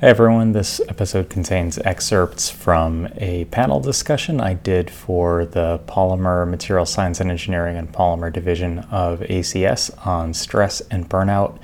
Hey everyone, this episode contains excerpts from a panel discussion I did for the Polymer Material Science and Engineering and Polymer Division of ACS on stress and burnout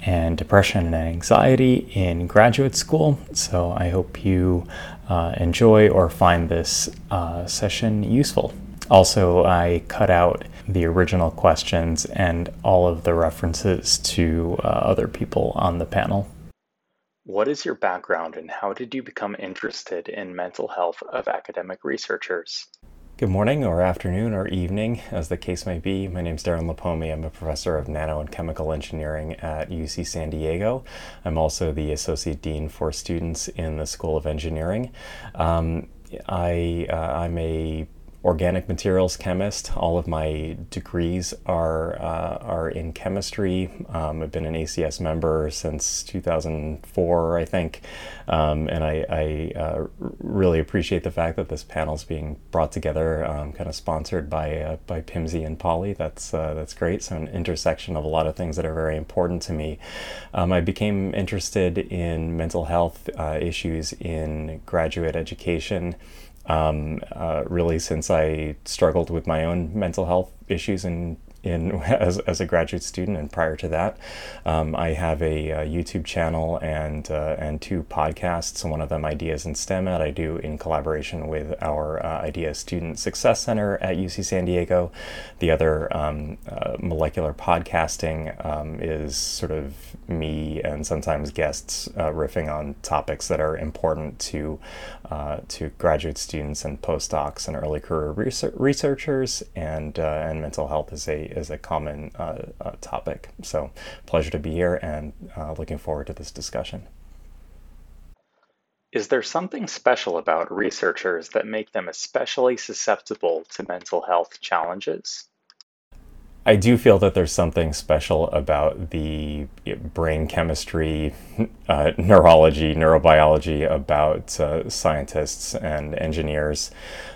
and depression and anxiety in graduate school. So I hope you uh, enjoy or find this uh, session useful. Also, I cut out the original questions and all of the references to uh, other people on the panel. What is your background and how did you become interested in mental health of academic researchers? Good morning, or afternoon, or evening, as the case may be. My name is Darren Lipomi. I'm a professor of nano and chemical engineering at UC San Diego. I'm also the associate dean for students in the School of Engineering. Um, I, uh, I'm a organic materials chemist. All of my degrees are uh, are in chemistry. Um, I've been an ACS member since 2004, I think, um, and I, I uh, really appreciate the fact that this panel is being brought together, um, kind of sponsored by uh, by PMSE and POLY. That's uh, that's great. So an intersection of a lot of things that are very important to me. Um, I became interested in mental health uh, issues in graduate education um, uh, really since I struggled with my own mental health issues and in as, as a graduate student and prior to that. Um, i have a, a, youtube channel and uh, and two podcasts. One of them ideas in stem that i do in collaboration with our uh, idea student success center at uc san diego. The other um, uh, molecular podcasting um, is sort of me and sometimes guests uh, riffing on topics that are important to uh, to graduate students and postdocs and early career researchers. And uh, and mental health is a is a common uh, uh, topic. So, pleasure to be here and uh, looking forward to this discussion. Is there something special about researchers that make them especially susceptible to mental health challenges? I do feel that there's something special about the brain chemistry, uh, neurology, neurobiology about uh, scientists and engineers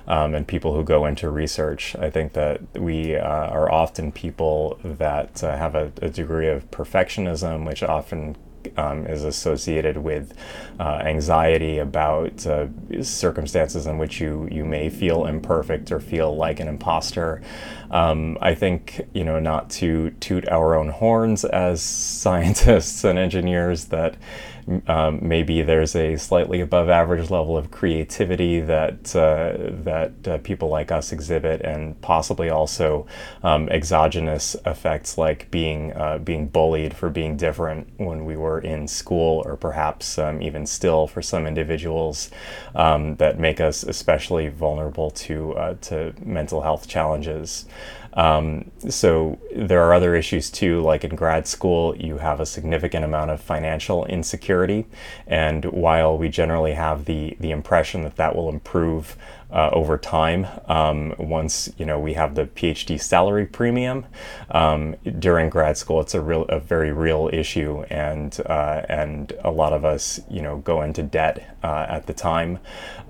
um, and people who go into research. I think that we uh, are often people that uh, have a, a degree of perfectionism, which often um, is associated with uh, anxiety about uh, circumstances in which you, you may feel imperfect or feel like an imposter. Um, I think, you know, not to toot our own horns as scientists and engineers, that um, maybe there's a slightly above average level of creativity that uh, that uh, people like us exhibit, and possibly also um, exogenous effects like being uh, being bullied for being different when we were in school, or perhaps um, even still for some individuals um, that make us especially vulnerable to uh, to mental health challenges. Um, so there are other issues too, like in grad school, you have a significant amount of financial insecurity, and while we generally have the the impression that that will improve uh, over time um, once you know we have the PhD salary premium. Um, during grad school, it's a real a very real issue, and uh, and a lot of us you know go into debt uh, at the time.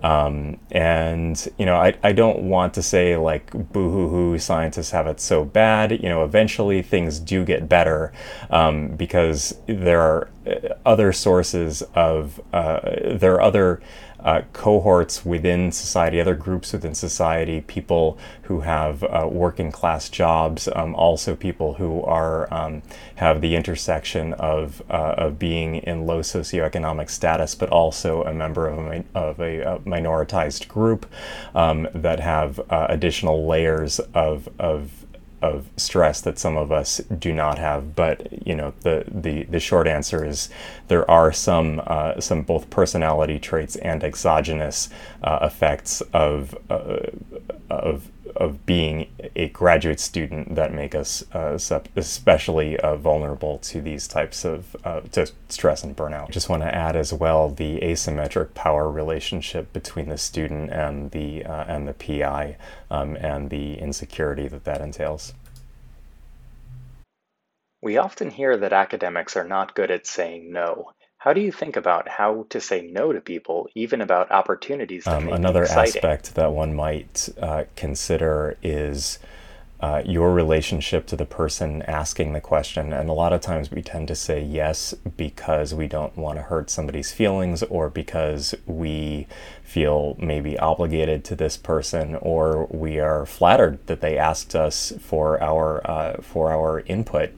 Um, and you know I, I don't want to say like boo hoo hoo scientists have it so bad. You know eventually things do get better um, because there are uh, other sources of uh, there are other uh, cohorts within society, other groups within society, people who have uh, working class jobs, um, also people who are um, have the intersection of uh, of being in low socioeconomic status, but also a member of a, of a, a minoritized group um, that have uh, additional layers of of of stress that some of us do not have. But you know, the the, the short answer is there are some uh, some both personality traits and exogenous uh, effects of uh, of of being a graduate student that make us uh, especially uh, vulnerable to these types of uh, to stress and burnout. Just want to add as well the asymmetric power relationship between the student and the and the PI um, and the insecurity that that entails. We often hear that academics are not good at saying no. How do you think about how to say no to people, even about opportunities that um, Another aspect that one might uh, consider is uh, your relationship to the person asking the question. And a lot of times we tend to say yes because we don't want to hurt somebody's feelings or because we feel maybe obligated to this person or we are flattered that they asked us for our uh, for our input.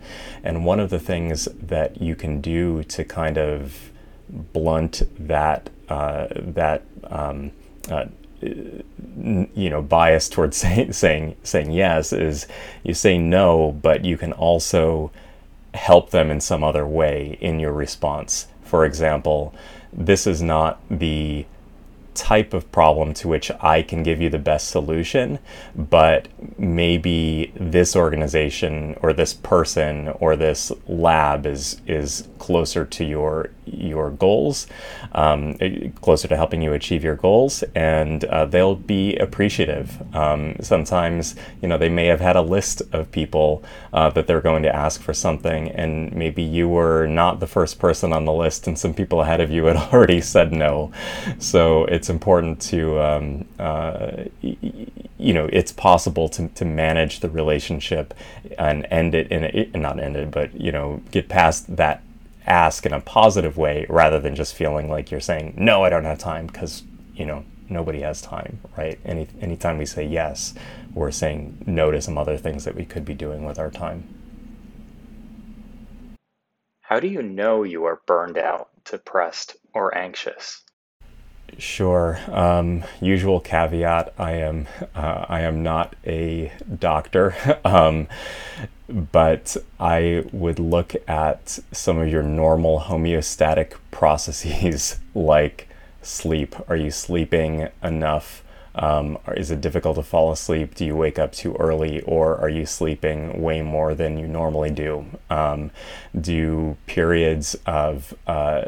And one of the things that you can do to kind of blunt that uh, that um, uh, you know bias towards say, saying saying yes is you say no but you can also help them in some other way in your response. For example this is not the type of problem to which I can give you the best solution, but maybe this organization or this person or this lab is is closer to your your goals, um, closer to helping you achieve your goals, and uh, they'll be appreciative. Um, sometimes, you know, they may have had a list of people uh, that they're going to ask for something, and maybe you were not the first person on the list, and some people ahead of you had already said no. So it's important to, um, uh, you know, it's possible to, to manage the relationship and end it in a, not end it, but you know, get past that ask in a positive way rather than just feeling like you're saying no i don't have time because you know nobody has time right? Any anytime we say yes we're saying no to some other things that we could be doing with our time. How do you know you are burned out depressed or anxious? Sure. Um, usual caveat: I am uh, I am not a doctor, um, but I would look at some of your normal homeostatic processes like sleep. Are you sleeping enough? Um, is it difficult to fall asleep? Do you wake up too early, or are you sleeping way more than you normally do? Um, do periods of uh,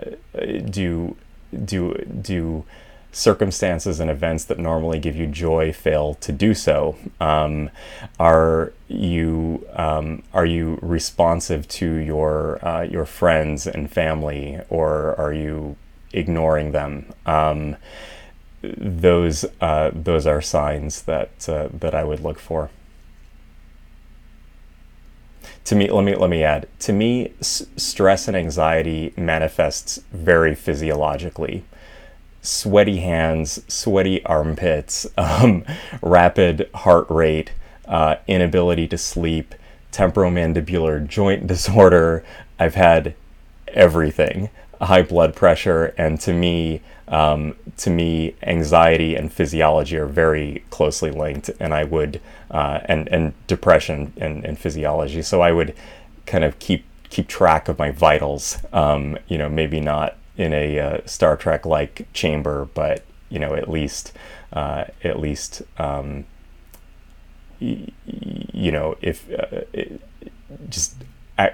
do do do circumstances and events that normally give you joy fail to do so? Um, are you um, are you responsive to your uh, your friends and family, or are you ignoring them? Um, those uh, those are signs that uh, that I would look for. To me, let me let me add. To me, s- stress and anxiety manifests very physiologically sweaty hands, sweaty armpits, um, rapid heart rate, uh, inability to sleep, temporomandibular joint disorder. I've had everything, high blood pressure, and to me, um, to me, anxiety and physiology are very closely linked, and I would, uh, and and depression and, and physiology. So I would kind of keep keep track of my vitals. Um, you know, maybe not in a uh, Star Trek like chamber, but you know at least uh, at least um, y- you know if uh, it, just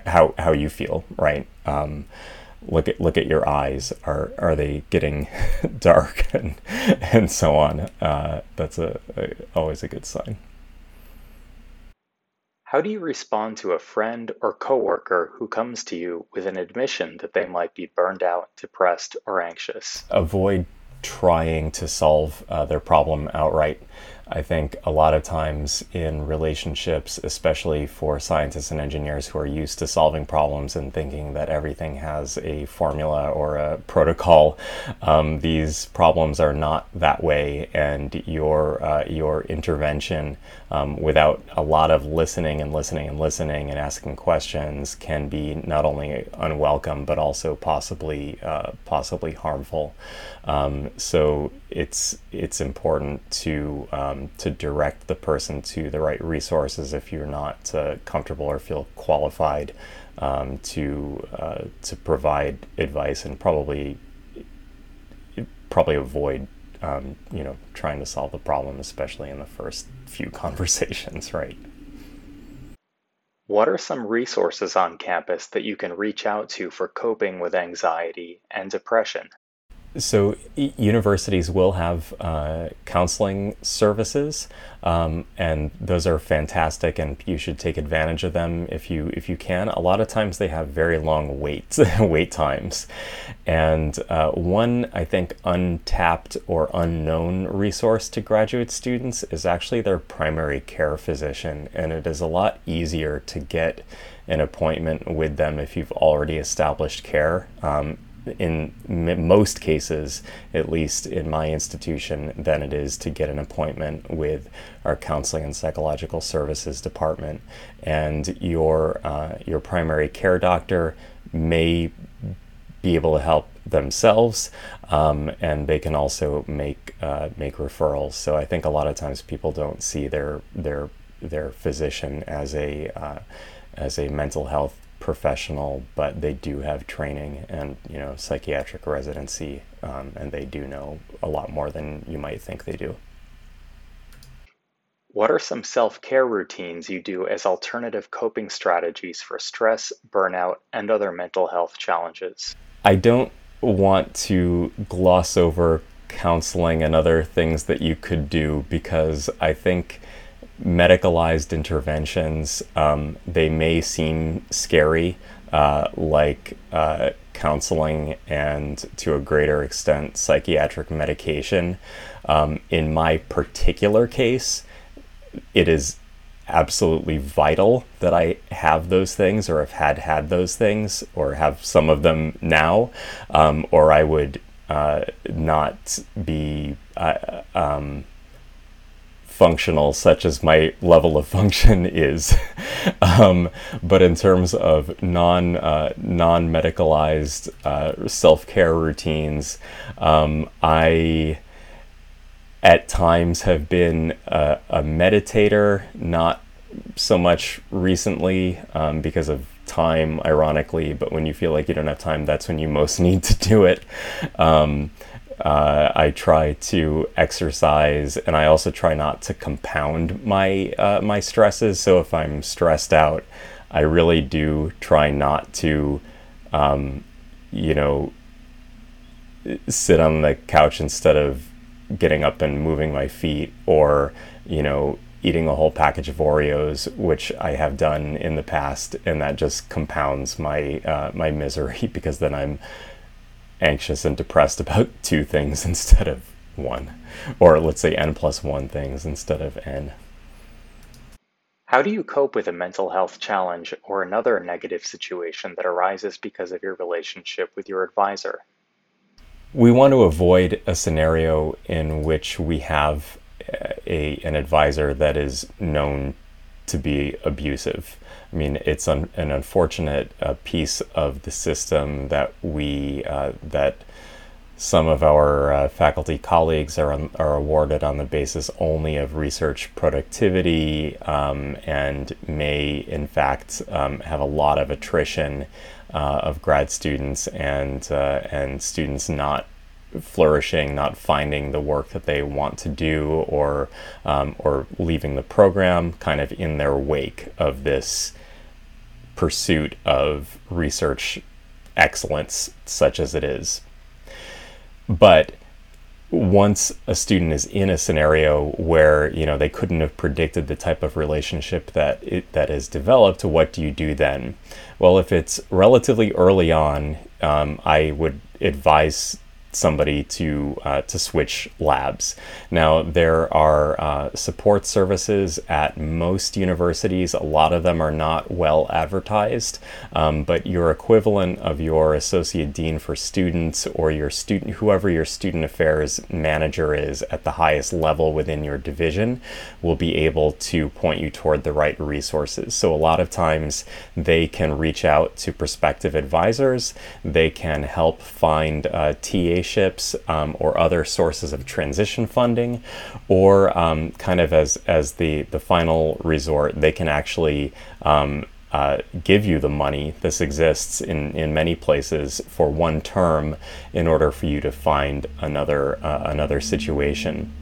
how how you feel, right? Um, look at look at your eyes. Are are they getting dark and and so on? Uh, that's a, a always a good sign. How do you respond to a friend or coworker who comes to you with an admission that they might be burned out, depressed, or anxious? Avoid trying to solve uh, their problem outright. I think a lot of times in relationships, especially for scientists and engineers who are used to solving problems and thinking that everything has a formula or a protocol, um, these problems are not that way, and your uh, your intervention um, without a lot of listening and listening and listening and asking questions can be not only unwelcome but also possibly uh, possibly harmful. Um, so it's it's important to um, to direct the person to the right resources if you're not uh, comfortable or feel qualified um, to uh, to provide advice and probably probably avoid um, you know trying to solve the problem, especially in the first few conversations, right? What are some resources on campus that you can reach out to for coping with anxiety and depression? So universities will have uh, counseling services, um, and those are fantastic, and you should take advantage of them if you if you can. A lot of times they have very long wait wait times, and uh, one I think untapped or unknown resource to graduate students is actually their primary care physician, and it is a lot easier to get an appointment with them if you've already established care. Um, in most cases, at least in my institution, than it is to get an appointment with our counseling and psychological services department. And your uh, your primary care doctor may be able to help themselves, um, and they can also make uh, make referrals. So I think a lot of times people don't see their their their physician as a uh, as a mental health professional, but they do have training and you know psychiatric residency, um, and they do know a lot more than you might think they do. What are some self care routines you do as alternative coping strategies for stress, burnout, and other mental health challenges? I don't want to gloss over counseling and other things that you could do because I think medicalized interventions, um, they may seem scary, uh, like uh, counseling and to a greater extent psychiatric medication. Um, in my particular case, it is absolutely vital that I have those things or have had had those things or have some of them now, um, or I would uh, not be. Uh, um, functional such as my level of function is. um, but in terms of non uh, non medicalized uh, self care routines, um, I at times have been a, a meditator, not so much recently um, because of time, ironically, but when you feel like you don't have time, that's when you most need to do it. Uh, I try to exercise, and I also try not to compound my uh, my stresses. So if I'm stressed out, I really do try not to, um, you know, sit on the couch instead of getting up and moving my feet, or you know, eating a whole package of Oreos, which I have done in the past, and that just compounds my uh, my misery because then I'm anxious and depressed about two things instead of one, or let's say n plus one things instead of n. How do you cope with a mental health challenge or another negative situation that arises because of your relationship with your advisor? We want to avoid a scenario in which we have a, an advisor that is known to be abusive. I mean, it's un- an unfortunate uh, piece of the system that we uh, that some of our uh, faculty colleagues are on, are awarded on the basis only of research productivity um, and may in fact um, have a lot of attrition uh, of grad students and uh, and students not flourishing, not finding the work that they want to do, or um, or leaving the program kind of in their wake of this pursuit of research excellence, such as it is. But once a student is in a scenario where you know they couldn't have predicted the type of relationship that it, that is developed, what do you do then? Well, if it's relatively early on, um, I would advise somebody to uh, to switch labs. Now there are uh, support services at most universities. A lot of them are not well advertised, um, but your equivalent of your associate dean for students or your student whoever your student affairs manager is at the highest level within your division will be able to point you toward the right resources. So a lot of times they can reach out to prospective advisors. They can help find uh, TA um, or other sources of transition funding, or um, kind of as, as the, the final resort, they can actually um, uh, give you the money. This exists in, in many places for one term in order for you to find another, uh, another situation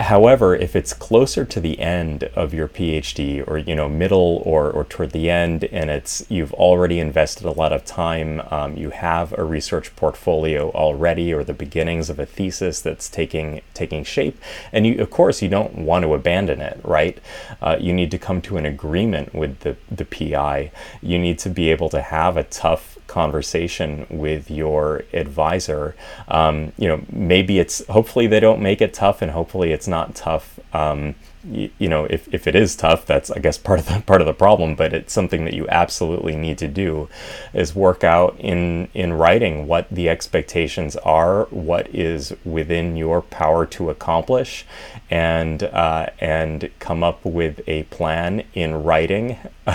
however, if it's closer to the end of your PhD or you know middle or, or toward the end, and it's you've already invested a lot of time, um, you have a research portfolio already, or the beginnings of a thesis that's taking taking shape, and you of course you don't want to abandon it, right? Uh, you need to come to an agreement with the the PI. You need to be able to have a tough conversation with your advisor. Um, you know, maybe it's hopefully they don't make it tough, and hopefully it's not tough. Um, you, you, know, if, if it is tough, that's I guess part of the part of the problem. But it's something that you absolutely need to do, is work out in in writing what the expectations are, what is within your power to accomplish, and uh, and come up with a plan in writing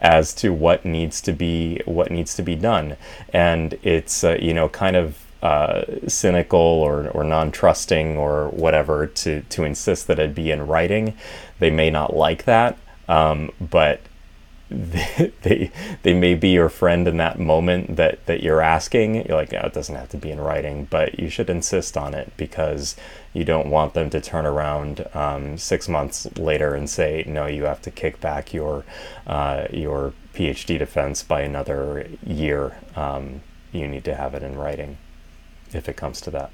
as to what needs to be what needs to be done. And it's uh, you know kind of uh, cynical or, or non-trusting or whatever to, to insist that it be in writing. They may not like that, um, but they, they, they may be your friend in that moment that, that you're asking. You're like, oh, it doesn't have to be in writing, but you should insist on it because you don't want them to turn around um, six months later and say, no, you have to kick back your uh, your PhD defense by another year. Um, you need to have it in writing if it comes to that.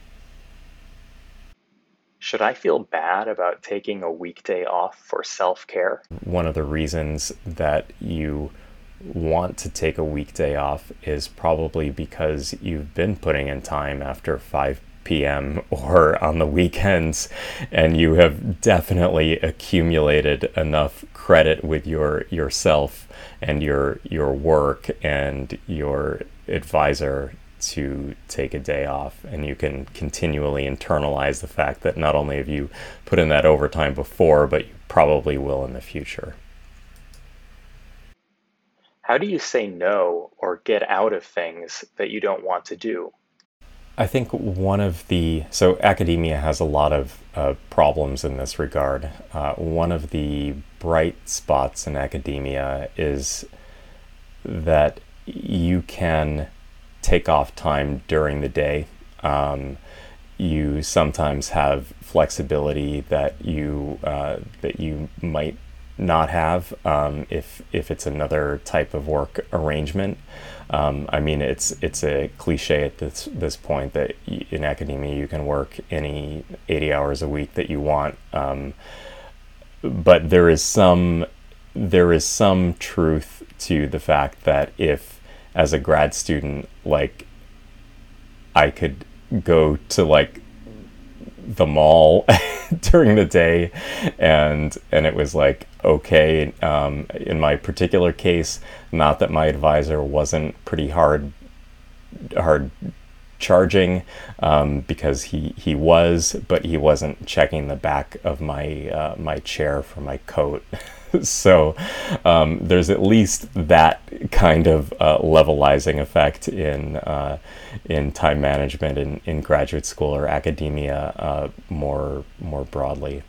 Should I feel bad about taking a weekday off for self care? One of the reasons that you want to take a weekday off is probably because you've been putting in time after 5 p.m. or on the weekends, and you have definitely accumulated enough credit with your yourself and your your work and your advisor to take a day off and you can continually internalize the fact that not only have you put in that overtime before, but you probably will in the future. How do you say no or get out of things that you don't want to do? I think one of the so academia has a lot of uh, problems in this regard. Uh, one of the bright spots in academia is that you can take off time during the day. Um, you sometimes have flexibility that you uh, that you might not have um, if if it's another type of work arrangement. Um, I mean, it's it's a cliche at this this point that in academia you can work any eighty hours a week that you want, um, but there is some there is some truth to the fact that if as a grad student, like I could go to like the mall during the day and and it was like okay um, in my particular case not that my advisor wasn't pretty hard hard charging um, because he he was but he wasn't checking the back of my uh, my chair for my coat so um, there's at least that kind of uh, levelizing effect in uh, in time management in, in graduate school or academia uh, more more broadly.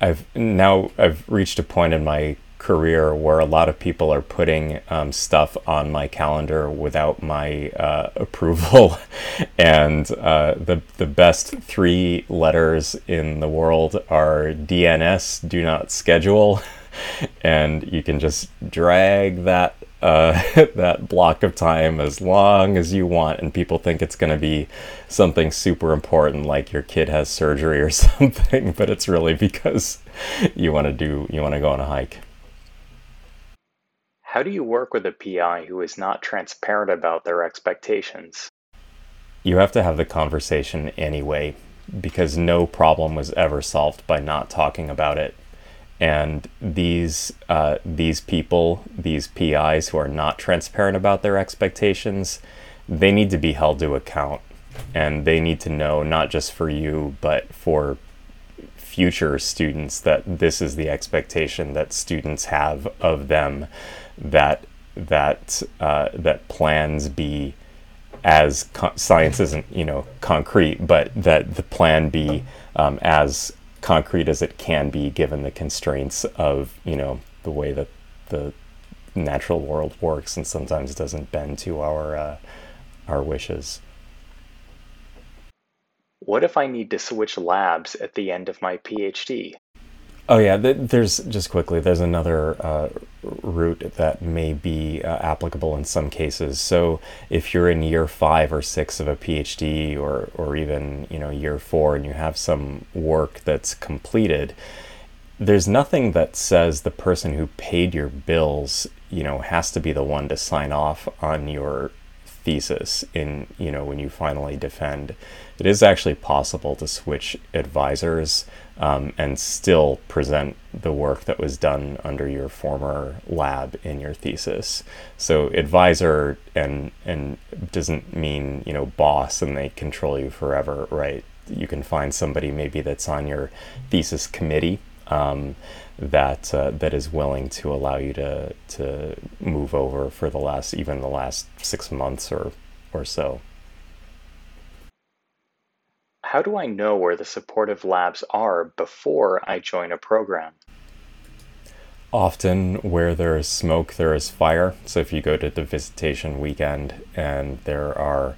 I've now I've reached a point in my career where a lot of people are putting um, stuff on my calendar without my uh, approval, and uh, the the best three letters in the world are DNS, do not schedule, and you can just drag that uh, that block of time as long as you want, and people think it's going to be something super important, like your kid has surgery or something, but it's really because you want to do you want to go on a hike. How do you work with a PI who is not transparent about their expectations? You have to have the conversation anyway, because no problem was ever solved by not talking about it. And these uh, these people, these PIs who are not transparent about their expectations, they need to be held to account, and they need to know not just for you, but for future students that this is the expectation that students have of them that that uh, that plans be as co- science isn't you know concrete, but that the plan be um, as concrete as it can be given the constraints of you know the way that the natural world works and sometimes doesn't bend to our uh, our wishes. What if I need to switch labs at the end of my PhD? Oh yeah, th- there's just quickly. There's another uh, route that may be uh, applicable in some cases. So if you're in year five or six of a PhD, or or even you know year four, and you have some work that's completed, there's nothing that says the person who paid your bills, you know, has to be the one to sign off on your thesis in you know when you finally defend it is actually possible to switch advisors um, and still present the work that was done under your former lab in your thesis. So advisor and and doesn't mean you know boss and they control you forever, right? You can find somebody maybe that's on your thesis committee um, that uh, that is willing to allow you to to move over for the last even the last six months or or so. How do I know where the supportive labs are before I join a program? Often, where there is smoke, there is fire. So, if you go to the visitation weekend and there are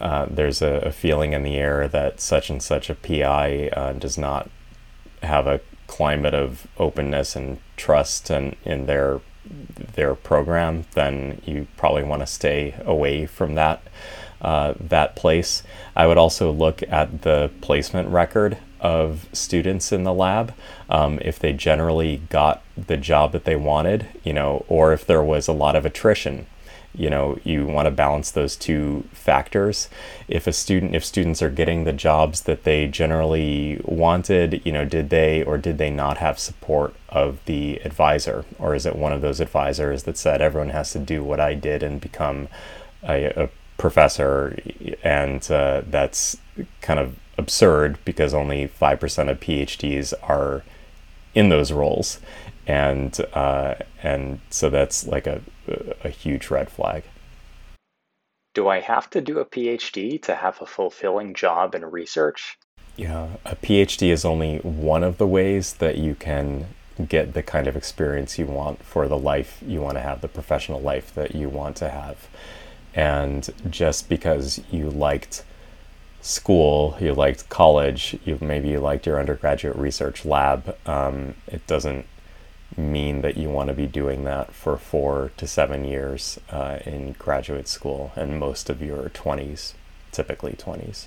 uh, there's a, a, feeling in the air that such and such a PI uh, does not have a climate of openness and trust and in their their program, then you probably want to stay away from that uh, that place. I would also look at the placement record of students in the lab, um, if they generally got the job that they wanted, you know, or if there was a lot of attrition. You know, you want to balance those two factors. If a student, if students are getting the jobs that they generally wanted, you know, did they or did they not have support of the advisor, or is it one of those advisors that said everyone has to do what I did and become a, a professor, and uh, that's kind of absurd because only 5% of PhDs are in those roles. And, uh, and so that's like a, a huge red flag. Do I have to do a PhD to have a fulfilling job in research? Yeah, a PhD is only one of the ways that you can get the kind of experience you want for the life you want to have, the professional life that you want to have. And just because you liked school, you liked college, you maybe you liked your undergraduate research lab, um, it doesn't mean that you want to be doing that for four to seven years uh, in graduate school and most of your 20s, typically 20s.